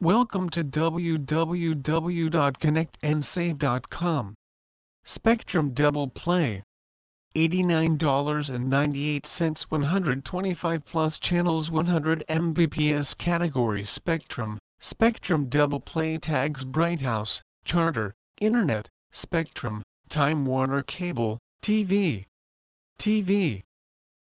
Welcome to www.connectandsave.com. Spectrum Double Play. $89.98 125 plus channels 100 Mbps category Spectrum, Spectrum Double Play tags Brighthouse, Charter, Internet, Spectrum, Time Warner Cable, TV. TV.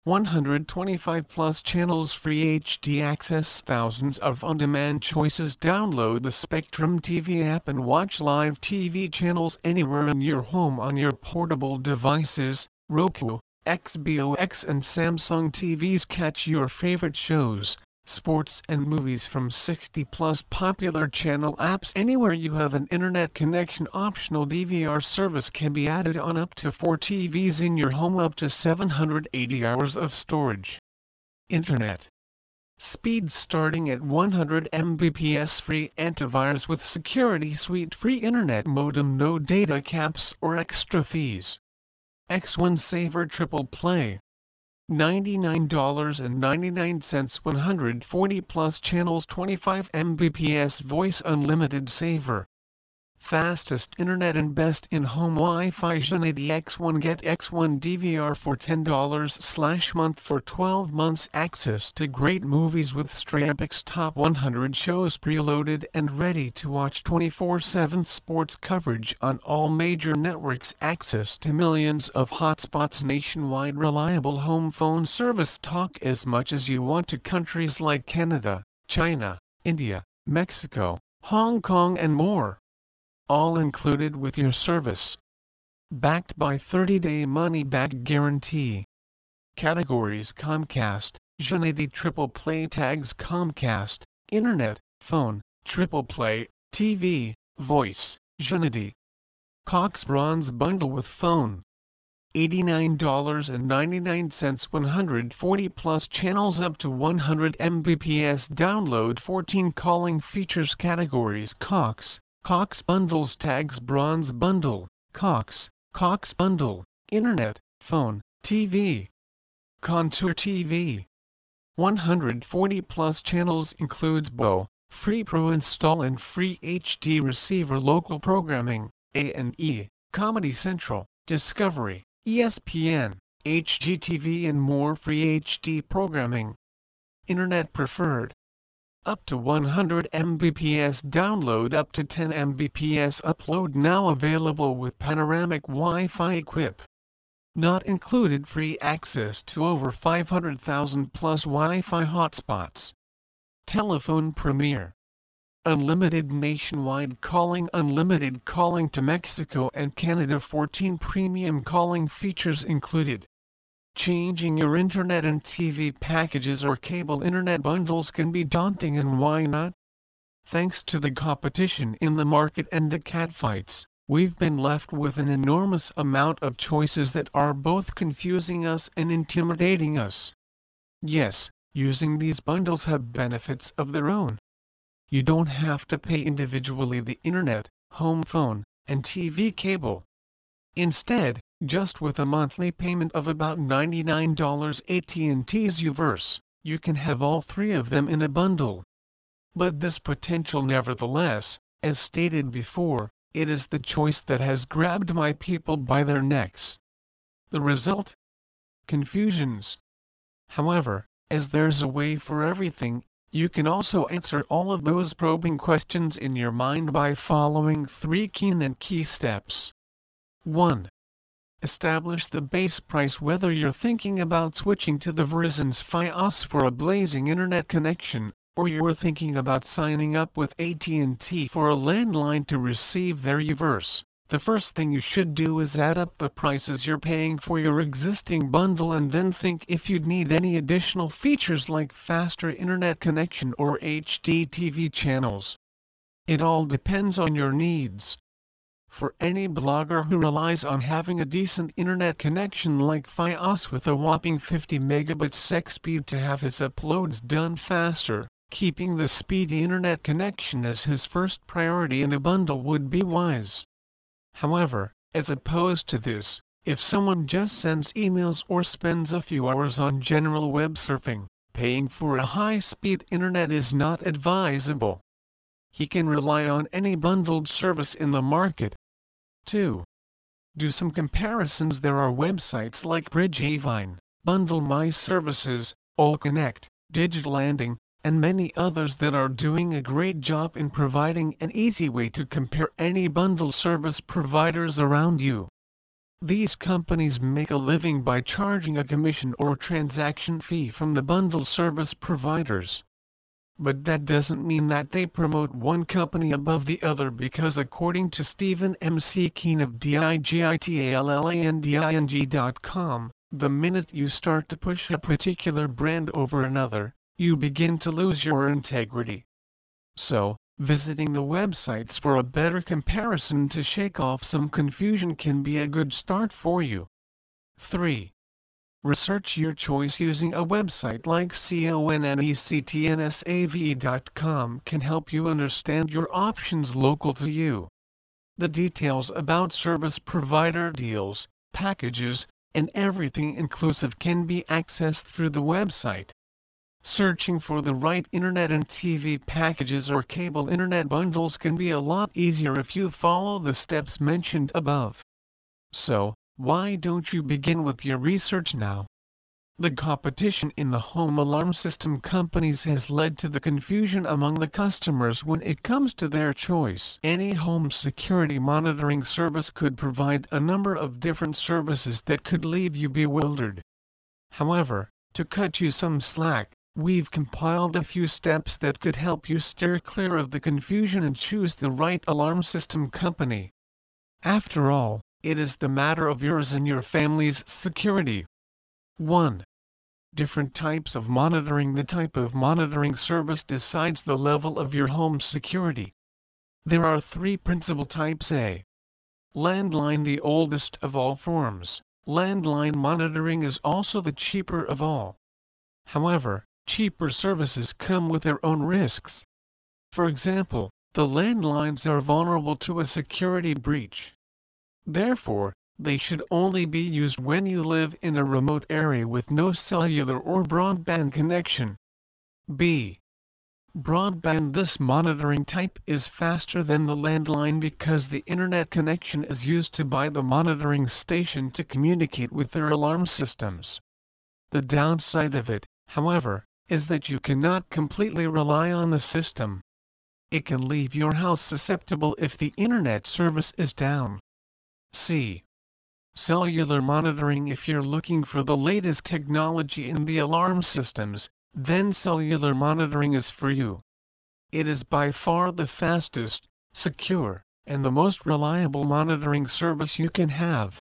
125 plus channels free HD access thousands of on-demand choices. Download the Spectrum TV app and watch live TV channels anywhere in your home on your portable devices, Roku, XBOX and Samsung TVs catch your favorite shows, sports and movies from 60 plus popular channel apps anywhere you have an internet connection optional DVR service can be added on up to 4 TVs in your home up to 780 hours of storage. Internet Speeds starting at 100 Mbps free antivirus with security suite free internet modem no data caps or extra fees. X1 Saver Triple Play $99.99 140 plus channels 25 Mbps voice unlimited saver fastest internet and best in-home Wi-Fi Xfinity X1 Get X1 DVR for $10 slash month for 12 months access to great movies with Streampix top 100 shows preloaded and ready to watch 24-7 sports coverage on all major networks access to millions of hotspots nationwide reliable home phone service talk as much as you want to countries like Canada, China, India, Mexico, Hong Kong and more all included with your service. Backed by 30-day money-back guarantee. Categories Comcast, Xfinity Triple Play tags Comcast, Internet, Phone, Triple Play, TV, Voice, Xfinity. Cox Bronze Bundle with Phone. $89.99 140 plus channels up to 100 Mbps download 14 calling features categories Cox, Cox Bundles tags Bronze Bundle, Cox, Cox Bundle, Internet, Phone, TV. Contour TV. 140 plus channels includes HBO, free Pro install and free HD receiver local programming, A&E, Comedy Central, Discovery, ESPN, HGTV and more free HD programming. Internet preferred up to 100 Mbps download up to 10 Mbps upload now available with panoramic Wi-Fi equip. Not included free access to over 500,000 plus Wi-Fi hotspots. Telephone Premier. Unlimited nationwide calling Unlimited calling to Mexico and Canada 14 premium calling features included. Changing your internet and TV packages or cable internet bundles can be daunting and why not? Thanks to the competition in the market and the catfights, we've been left with an enormous amount of choices that are both confusing us and intimidating us. Yes, using these bundles have benefits of their own. You don't have to pay individually the internet, home phone, and TV cable. Instead, just with a monthly payment of about $99 AT&T's Uverse, you can have all three of them in a bundle. But this potential nevertheless, as stated before, it is the choice that has grabbed my people by their necks. The result? Confusions. However, as there's a way for everything, you can also answer all of those probing questions in your mind by following three keen and key steps. 1. Establish the base price whether you're thinking about switching to the Verizon's Fios for a blazing internet connection, or you're thinking about signing up with AT&T for a landline to receive their Uverse. The first thing you should do is add up the prices you're paying for your existing bundle and then think if you'd need any additional features like faster internet connection or HD TV channels. It all depends on your needs. For any blogger who relies on having a decent internet connection like Fios with a whopping 50 megabits sec speed to have his uploads done faster, keeping the speedy internet connection as his first priority in a bundle would be wise. However, as opposed to this, if someone just sends emails or spends a few hours on general web surfing, paying for a high-speed internet is not advisable. He can rely on any bundled service in the market. 2. Do some comparisons There are websites like Bridgevine, Bundle My Services, AllConnect, DigitalLanding, and many others that are doing a great job in providing an easy way to compare any bundle service providers around you. These companies make a living by charging a commission or transaction fee from the bundle service providers. But that doesn't mean that they promote one company above the other because according to Stephen M. C. Keen of DIGITALLANDING.com, the minute you start to push a particular brand over another, you begin to lose your integrity. So, visiting the websites for a better comparison to shake off some confusion can be a good start for you. 3. Research your choice using a website like CONNECTNSAVE.com can help you understand your options local to you. The details about service provider deals, packages, and everything inclusive can be accessed through the website. Searching for the right internet and TV packages or cable internet bundles can be a lot easier if you follow the steps mentioned above. So, why don't you begin with your research now? The competition in the home alarm system companies has led to the confusion among the customers when it comes to their choice. Any home security monitoring service could provide a number of different services that could leave you bewildered. However, to cut you some slack, we've compiled a few steps that could help you steer clear of the confusion and choose the right alarm system company. After all, it is the matter of yours and your family's security. 1. Different types of monitoring The type of monitoring service decides the level of your home security. There are three principal types A. Landline the oldest of all forms. Landline monitoring is also the cheaper of all. However, cheaper services come with their own risks. For example, the landlines are vulnerable to a security breach. Therefore, they should only be used when you live in a remote area with no cellular or broadband connection. B. Broadband This monitoring type is faster than the landline because the internet connection is used to buy the monitoring station to communicate with their alarm systems. The downside of it, however, is that you cannot completely rely on the system. It can leave your house susceptible if the internet service is down. C. Cellular monitoring If you're looking for the latest technology in the alarm systems, then cellular monitoring is for you. It is by far the fastest, secure, and the most reliable monitoring service you can have.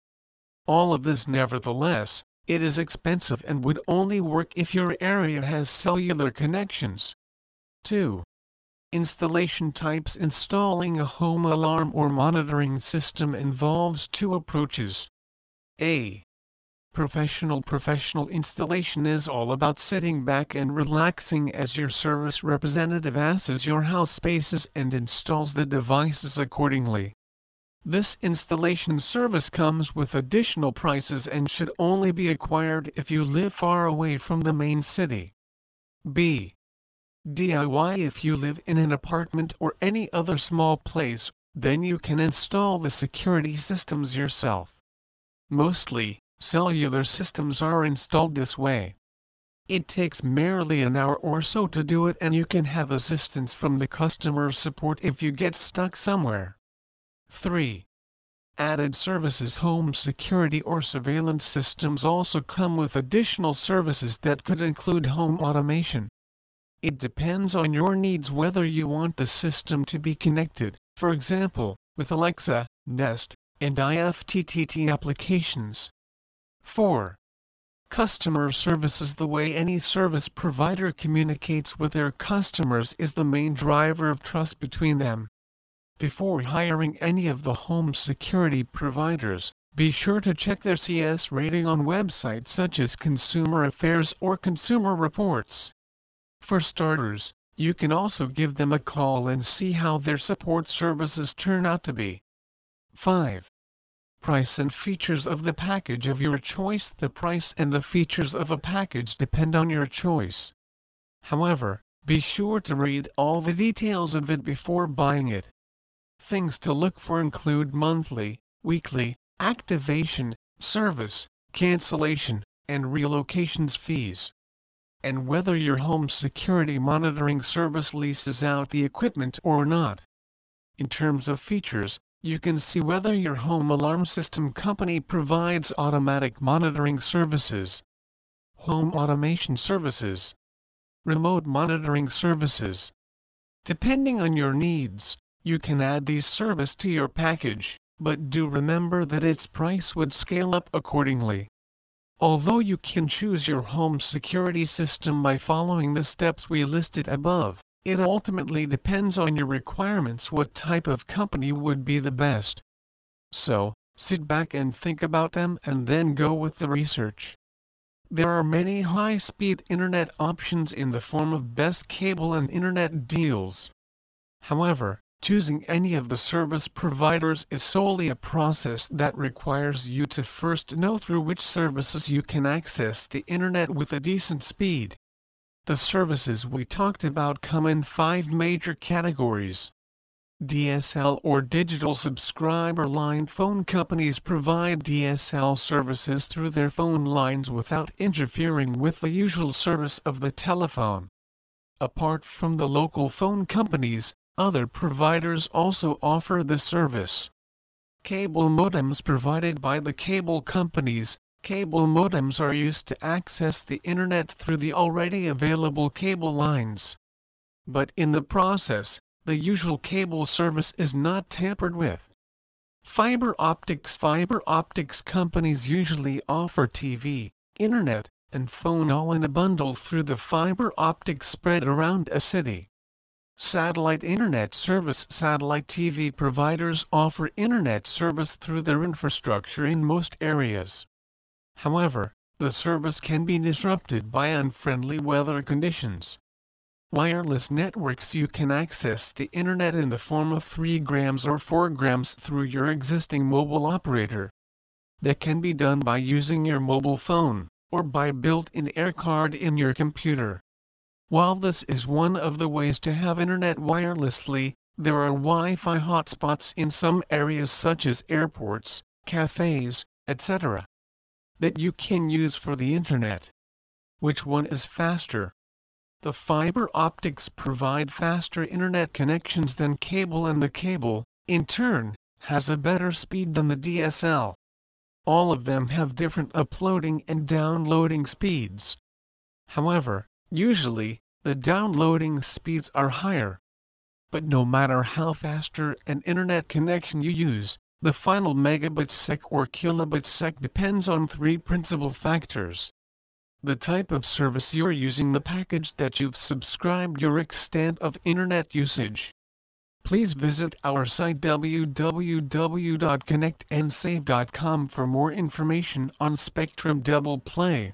All of this nevertheless, it is expensive and would only work if your area has cellular connections. 2. Installation types Installing a home alarm or monitoring system involves two approaches. A. Professional Professional installation is all about sitting back and relaxing as your service representative asses your house spaces and installs the devices accordingly. This installation service comes with additional prices and should only be acquired if you live far away from the main city. B. DIY If you live in an apartment or any other small place, then you can install the security systems yourself. Mostly, cellular systems are installed this way. It takes merely an hour or so to do it and you can have assistance from the customer support if you get stuck somewhere. 3. Added services Home security or surveillance systems also come with additional services that could include home automation. It depends on your needs whether you want the system to be connected, for example, with Alexa, Nest, and IFTTT applications. 4. Customer services The way any service provider communicates with their customers is the main driver of trust between them. Before hiring any of the home security providers, be sure to check their CS rating on websites such as Consumer Affairs or Consumer Reports. For starters, you can also give them a call and see how their support services turn out to be. 5. Price and features of the package of your choice The price and the features of a package depend on your choice. However, Be sure to read all the details of it before buying it. Things to look for include monthly, weekly, activation, service, cancellation, and relocations fees. And whether your home security monitoring service leases out the equipment or not. In terms of features, you can see whether your home alarm system company provides automatic monitoring services, home automation services, remote monitoring services. Depending on your needs, you can add these services to your package, but do remember that its price would scale up accordingly. Although you can choose your home security system by following the steps we listed above, it ultimately depends on your requirements what type of company would be the best. So, sit back and think about them and then go with the research. There are many high-speed internet options in the form of best cable and internet deals. However, choosing any of the service providers is solely a process that requires you to first know through which services you can access the internet with a decent speed. The services we talked about come in five major categories. DSL or digital subscriber line phone companies provide DSL services through their phone lines without interfering with the usual service of the telephone. Apart from the local phone companies, other providers also offer the service. Cable modems provided by the cable companies, Cable modems are used to access the internet through the already available cable lines. But in the process, the usual cable service is not tampered with. Fiber optics Fiber optics companies usually offer TV, internet, and phone all in a bundle through the fiber optics spread around a city. Satellite Internet Service Satellite TV providers offer Internet service through their infrastructure in most areas. However, the service can be disrupted by unfriendly weather conditions. Wireless networks You can access the internet in the form of 3 grams or 4 grams through your existing mobile operator. That can be done by using your mobile phone, or by built-in air card in your computer. While this is one of the ways to have internet wirelessly, there are Wi-Fi hotspots in some areas such as airports, cafes, etc that you can use for the internet. Which one is faster? The fiber optics provide faster internet connections than cable and the cable, in turn, has a better speed than the DSL. All of them have different uploading and downloading speeds. However, usually, the downloading speeds are higher. But no matter how faster an internet connection you use, the final megabit sec or kilobit sec depends on three principal factors. The type of service you're using the package that you've subscribed your extent of internet usage. Please visit our site www.connectandsave.com for more information on Spectrum Double Play.